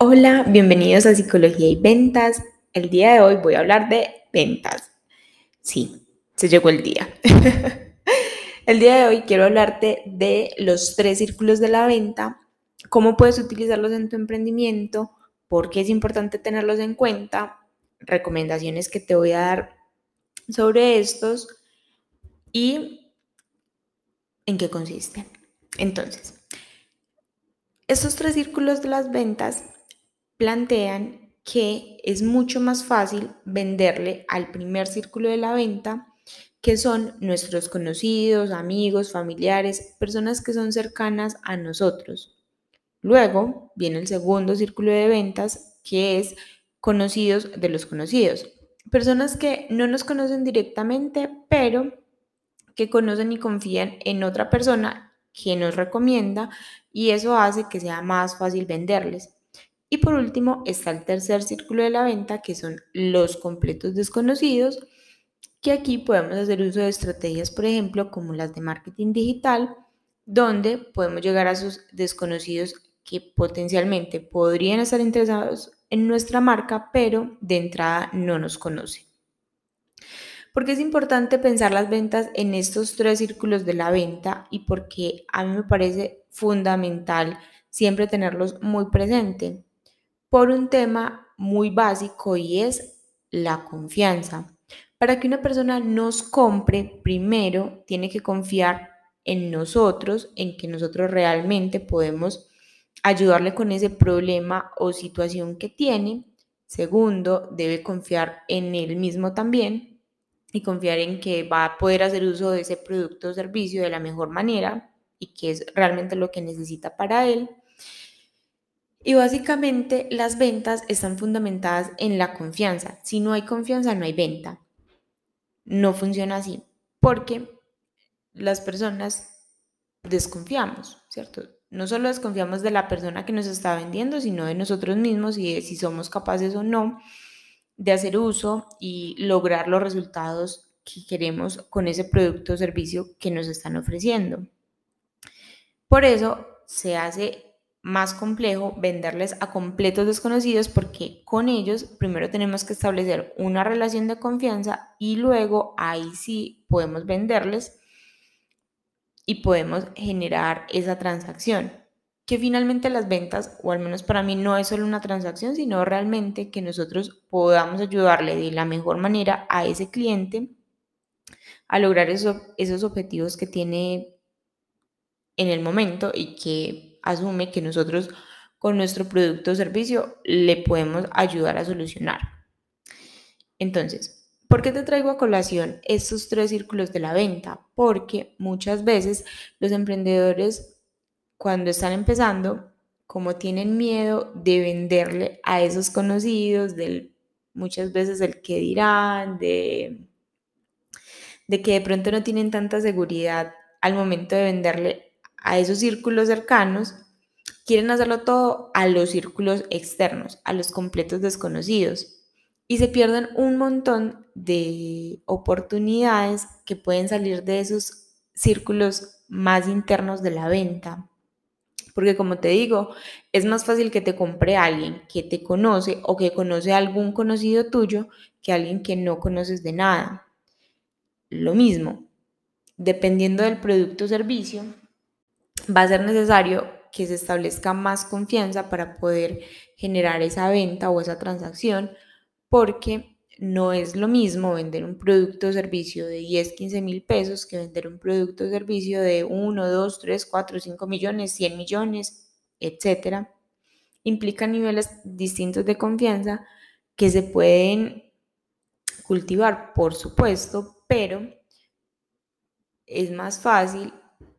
Hola, bienvenidos a Psicología y Ventas. El día de hoy voy a hablar de ventas. Sí, se llegó el día. el día de hoy quiero hablarte de los tres círculos de la venta, cómo puedes utilizarlos en tu emprendimiento, por qué es importante tenerlos en cuenta, recomendaciones que te voy a dar sobre estos y en qué consisten. Entonces, estos tres círculos de las ventas plantean que es mucho más fácil venderle al primer círculo de la venta, que son nuestros conocidos, amigos, familiares, personas que son cercanas a nosotros. Luego viene el segundo círculo de ventas, que es conocidos de los conocidos. Personas que no nos conocen directamente, pero que conocen y confían en otra persona que nos recomienda y eso hace que sea más fácil venderles. Y por último está el tercer círculo de la venta, que son los completos desconocidos, que aquí podemos hacer uso de estrategias, por ejemplo, como las de marketing digital, donde podemos llegar a esos desconocidos que potencialmente podrían estar interesados en nuestra marca, pero de entrada no nos conocen. Porque es importante pensar las ventas en estos tres círculos de la venta y porque a mí me parece fundamental siempre tenerlos muy presente por un tema muy básico y es la confianza. Para que una persona nos compre, primero tiene que confiar en nosotros, en que nosotros realmente podemos ayudarle con ese problema o situación que tiene. Segundo, debe confiar en él mismo también y confiar en que va a poder hacer uso de ese producto o servicio de la mejor manera y que es realmente lo que necesita para él. Y básicamente las ventas están fundamentadas en la confianza. Si no hay confianza, no hay venta. No funciona así, porque las personas desconfiamos, ¿cierto? No solo desconfiamos de la persona que nos está vendiendo, sino de nosotros mismos y de si somos capaces o no de hacer uso y lograr los resultados que queremos con ese producto o servicio que nos están ofreciendo. Por eso se hace más complejo venderles a completos desconocidos porque con ellos primero tenemos que establecer una relación de confianza y luego ahí sí podemos venderles y podemos generar esa transacción que finalmente las ventas, o al menos para mí, no es solo una transacción, sino realmente que nosotros podamos ayudarle de la mejor manera a ese cliente a lograr esos, objetivos que tiene en el momento y que asume que nosotros con nuestro producto o servicio le podemos ayudar a solucionar. Entonces, ¿por qué te traigo a colación estos tres círculos de la venta? Porque muchas veces los emprendedores cuando están empezando, como tienen miedo de venderle a esos conocidos, del, muchas veces el que dirán, de, de que de pronto no tienen tanta seguridad al momento de venderle a esos círculos cercanos, quieren hacerlo todo a los círculos externos, a los completos desconocidos. Y se pierden un montón de oportunidades que pueden salir de esos círculos más internos de la venta. Porque como te digo, es más fácil que te compre alguien que te conoce o que conoce a algún conocido tuyo que alguien que no conoces de nada. Lo mismo, dependiendo del producto o servicio, va a ser necesario que se establezca más confianza para poder generar esa venta o esa transacción, porque no es lo mismo vender un producto o servicio de 10, 15 mil pesos que vender un producto o servicio de 1, 2, 3, 4, 5 millones, 100 millones, etc. Implica niveles distintos de confianza que se pueden cultivar, por supuesto, pero es más fácil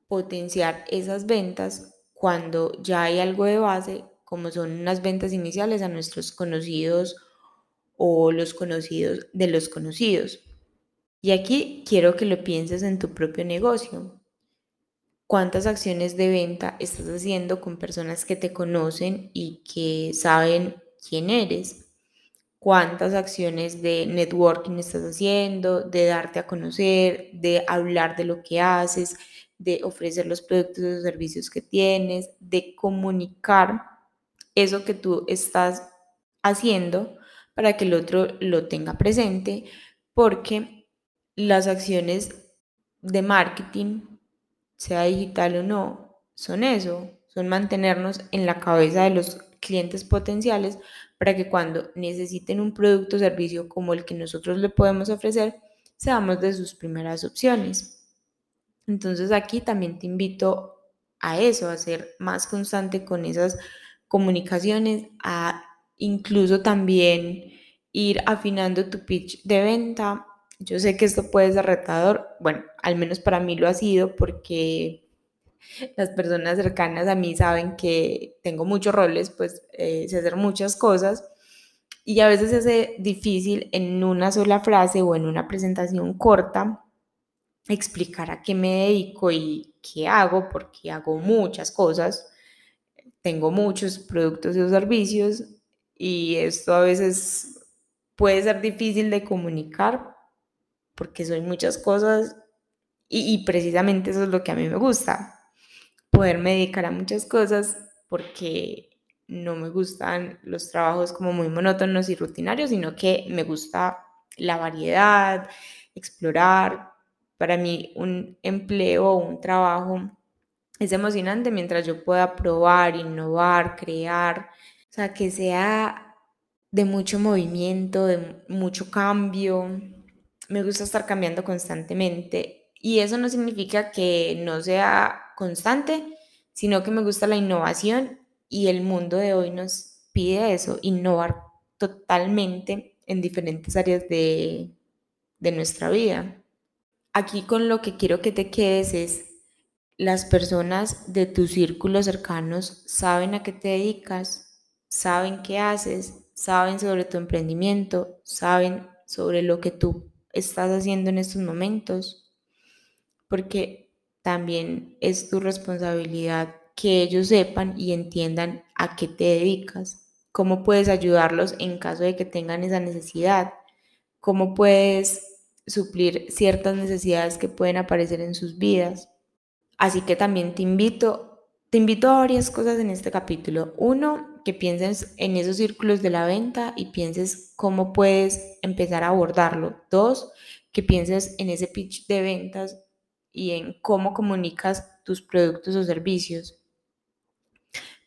potenciar esas ventas cuando ya hay algo de base, como son unas ventas iniciales a nuestros conocidos o los conocidos de los conocidos. Y aquí quiero que lo pienses en tu propio negocio. ¿Cuántas acciones de venta estás haciendo con personas que te conocen y que saben quién eres? ¿Cuántas acciones de networking estás haciendo, de darte a conocer, de hablar de lo que haces, de ofrecer los productos o servicios que tienes, de comunicar eso que tú estás haciendo para que el otro lo tenga presente, porque las acciones de marketing, sea digital o no, son eso, son mantenernos en la cabeza de los clientes potenciales para que cuando necesiten un producto o servicio como el que nosotros le podemos ofrecer, seamos de sus primeras opciones. Entonces aquí también te invito a eso, a ser más constante con esas comunicaciones, a incluso también ir afinando tu pitch de venta. Yo sé que esto puede ser retador, bueno, al menos para mí lo ha sido porque las personas cercanas a mí saben que tengo muchos roles, pues eh, sé hacer muchas cosas y a veces se hace difícil en una sola frase o en una presentación corta explicar a qué me dedico y qué hago, porque hago muchas cosas, tengo muchos productos y servicios y esto a veces puede ser difícil de comunicar porque soy muchas cosas y, y precisamente eso es lo que a mí me gusta, poderme dedicar a muchas cosas porque no me gustan los trabajos como muy monótonos y rutinarios, sino que me gusta la variedad, explorar, para mí un empleo o un trabajo es emocionante mientras yo pueda probar, innovar, crear, o sea, que sea de mucho movimiento, de mucho cambio. Me gusta estar cambiando constantemente y eso no significa que no sea constante, sino que me gusta la innovación y el mundo de hoy nos pide eso, innovar totalmente en diferentes áreas de, de nuestra vida aquí con lo que quiero que te quedes es, las personas de tu círculo cercanos saben a qué te dedicas, saben qué haces, saben sobre tu emprendimiento, saben sobre lo que tú estás haciendo en estos momentos, porque también es tu responsabilidad que ellos sepan y entiendan a qué te dedicas, cómo puedes ayudarlos en caso de que tengan esa necesidad, cómo puedes suplir ciertas necesidades que pueden aparecer en sus vidas. Así que también te invito, te invito a varias cosas en este capítulo. Uno, que pienses en esos círculos de la venta y pienses cómo puedes empezar a abordarlo. Dos, que pienses en ese pitch de ventas y en cómo comunicas tus productos o servicios.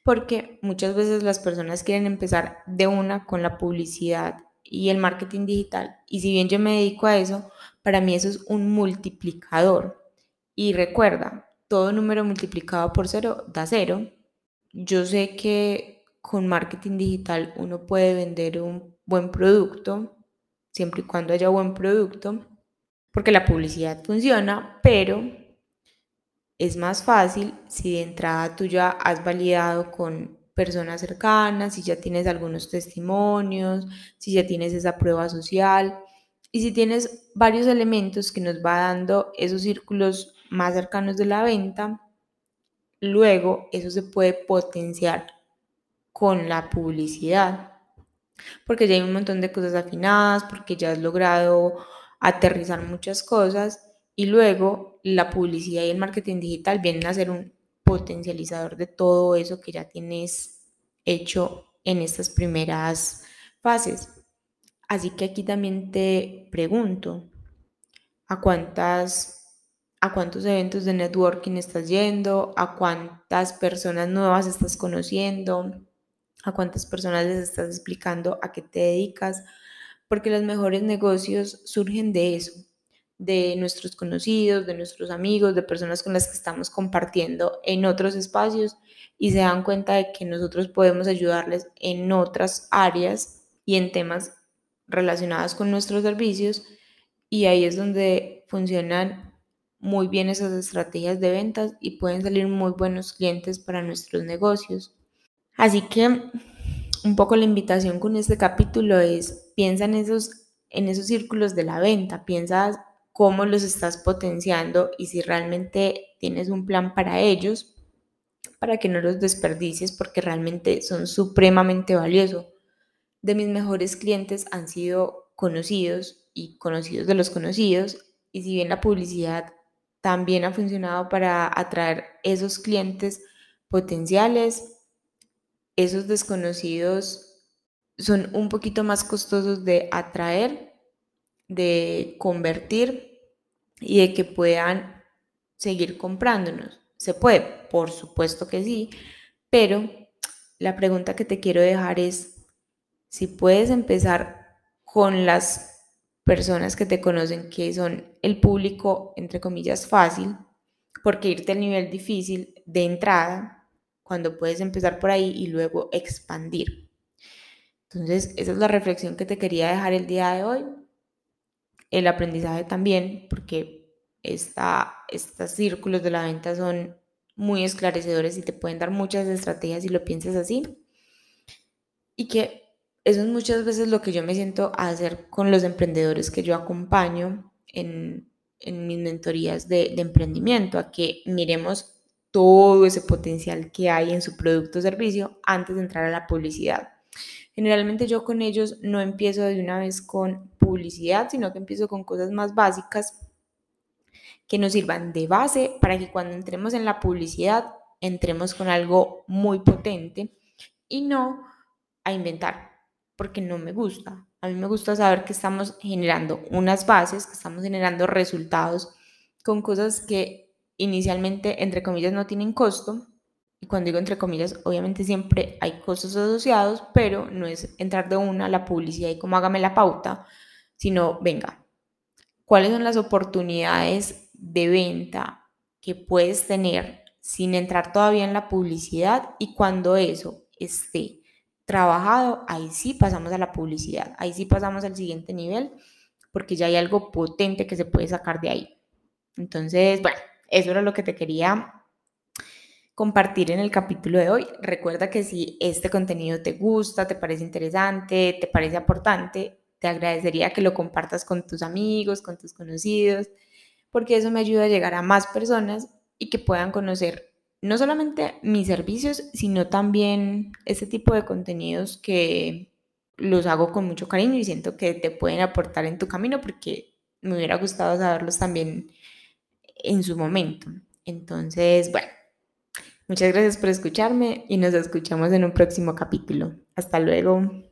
Porque muchas veces las personas quieren empezar de una con la publicidad y el marketing digital. Y si bien yo me dedico a eso, para mí eso es un multiplicador. Y recuerda, todo número multiplicado por cero da cero. Yo sé que con marketing digital uno puede vender un buen producto, siempre y cuando haya buen producto, porque la publicidad funciona, pero es más fácil si de entrada tú ya has validado con personas cercanas, si ya tienes algunos testimonios, si ya tienes esa prueba social y si tienes varios elementos que nos va dando esos círculos más cercanos de la venta, luego eso se puede potenciar con la publicidad. Porque ya hay un montón de cosas afinadas, porque ya has logrado aterrizar muchas cosas y luego la publicidad y el marketing digital vienen a ser un potencializador de todo eso que ya tienes hecho en estas primeras fases. Así que aquí también te pregunto, ¿a cuántas a cuántos eventos de networking estás yendo, a cuántas personas nuevas estás conociendo, a cuántas personas les estás explicando a qué te dedicas, porque los mejores negocios surgen de eso, de nuestros conocidos, de nuestros amigos, de personas con las que estamos compartiendo en otros espacios y se dan cuenta de que nosotros podemos ayudarles en otras áreas y en temas relacionados con nuestros servicios y ahí es donde funcionan muy bien esas estrategias de ventas y pueden salir muy buenos clientes para nuestros negocios. Así que un poco la invitación con este capítulo es piensa en esos en esos círculos de la venta, piensa cómo los estás potenciando y si realmente tienes un plan para ellos, para que no los desperdicies porque realmente son supremamente valiosos. De mis mejores clientes han sido conocidos y conocidos de los conocidos y si bien la publicidad también ha funcionado para atraer esos clientes potenciales, esos desconocidos son un poquito más costosos de atraer, de convertir y de que puedan seguir comprándonos. ¿Se puede? Por supuesto que sí, pero la pregunta que te quiero dejar es si puedes empezar con las personas que te conocen, que son el público, entre comillas, fácil, porque irte al nivel difícil de entrada, cuando puedes empezar por ahí y luego expandir. Entonces, esa es la reflexión que te quería dejar el día de hoy. El aprendizaje también, porque esta, estos círculos de la venta son muy esclarecedores y te pueden dar muchas estrategias si lo piensas así. Y que eso es muchas veces lo que yo me siento a hacer con los emprendedores que yo acompaño en, en mis mentorías de, de emprendimiento, a que miremos todo ese potencial que hay en su producto o servicio antes de entrar a la publicidad. Generalmente yo con ellos no empiezo de una vez con publicidad, sino que empiezo con cosas más básicas que nos sirvan de base para que cuando entremos en la publicidad entremos con algo muy potente y no a inventar, porque no me gusta. A mí me gusta saber que estamos generando unas bases, que estamos generando resultados con cosas que inicialmente, entre comillas, no tienen costo. Y cuando digo entre comillas, obviamente siempre hay costos asociados, pero no es entrar de una a la publicidad y como hágame la pauta, sino venga, ¿cuáles son las oportunidades de venta que puedes tener sin entrar todavía en la publicidad? Y cuando eso esté trabajado, ahí sí pasamos a la publicidad, ahí sí pasamos al siguiente nivel, porque ya hay algo potente que se puede sacar de ahí. Entonces, bueno, eso era lo que te quería compartir en el capítulo de hoy. Recuerda que si este contenido te gusta, te parece interesante, te parece aportante, te agradecería que lo compartas con tus amigos, con tus conocidos, porque eso me ayuda a llegar a más personas y que puedan conocer no solamente mis servicios, sino también ese tipo de contenidos que los hago con mucho cariño y siento que te pueden aportar en tu camino porque me hubiera gustado saberlos también en su momento. Entonces, bueno, muchas gracias por escucharme y nos escuchamos en un próximo capítulo. Hasta luego.